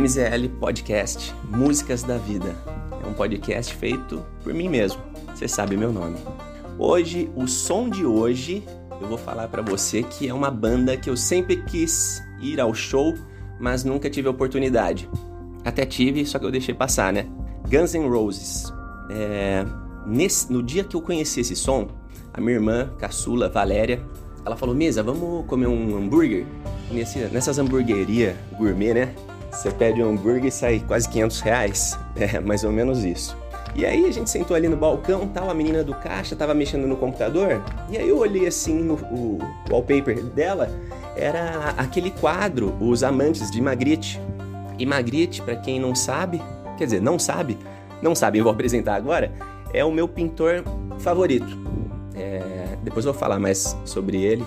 MZL Podcast, Músicas da Vida. É um podcast feito por mim mesmo. Você sabe meu nome. Hoje, o som de hoje, eu vou falar para você que é uma banda que eu sempre quis ir ao show, mas nunca tive oportunidade. Até tive, só que eu deixei passar, né? Guns N' Roses. É... Nesse... No dia que eu conheci esse som, a minha irmã, caçula, Valéria, ela falou: Mesa, vamos comer um hambúrguer? Nesse, nessas hamburguerias gourmet, né? Você pede um hambúrguer e sai quase 500 reais. É, mais ou menos isso. E aí a gente sentou ali no balcão, tal, a menina do caixa tava mexendo no computador, e aí eu olhei assim no o wallpaper dela, era aquele quadro, Os Amantes de Magritte. E Magritte, para quem não sabe, quer dizer, não sabe, não sabe, eu vou apresentar agora, é o meu pintor favorito. É, depois eu vou falar mais sobre ele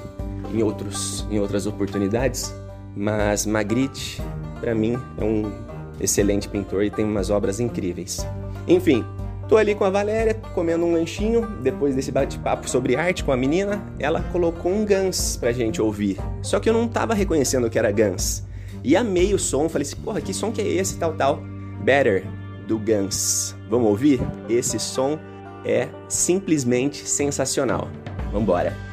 em, outros, em outras oportunidades, mas Magritte, para mim, é um excelente pintor e tem umas obras incríveis. Enfim, tô ali com a Valéria, comendo um lanchinho, depois desse bate-papo sobre arte com a menina, ela colocou um Guns pra gente ouvir. Só que eu não tava reconhecendo que era Guns. E amei o som, falei assim, porra, que som que é esse, tal, tal. Better, do Guns. Vamos ouvir? Esse som é simplesmente sensacional. Vambora!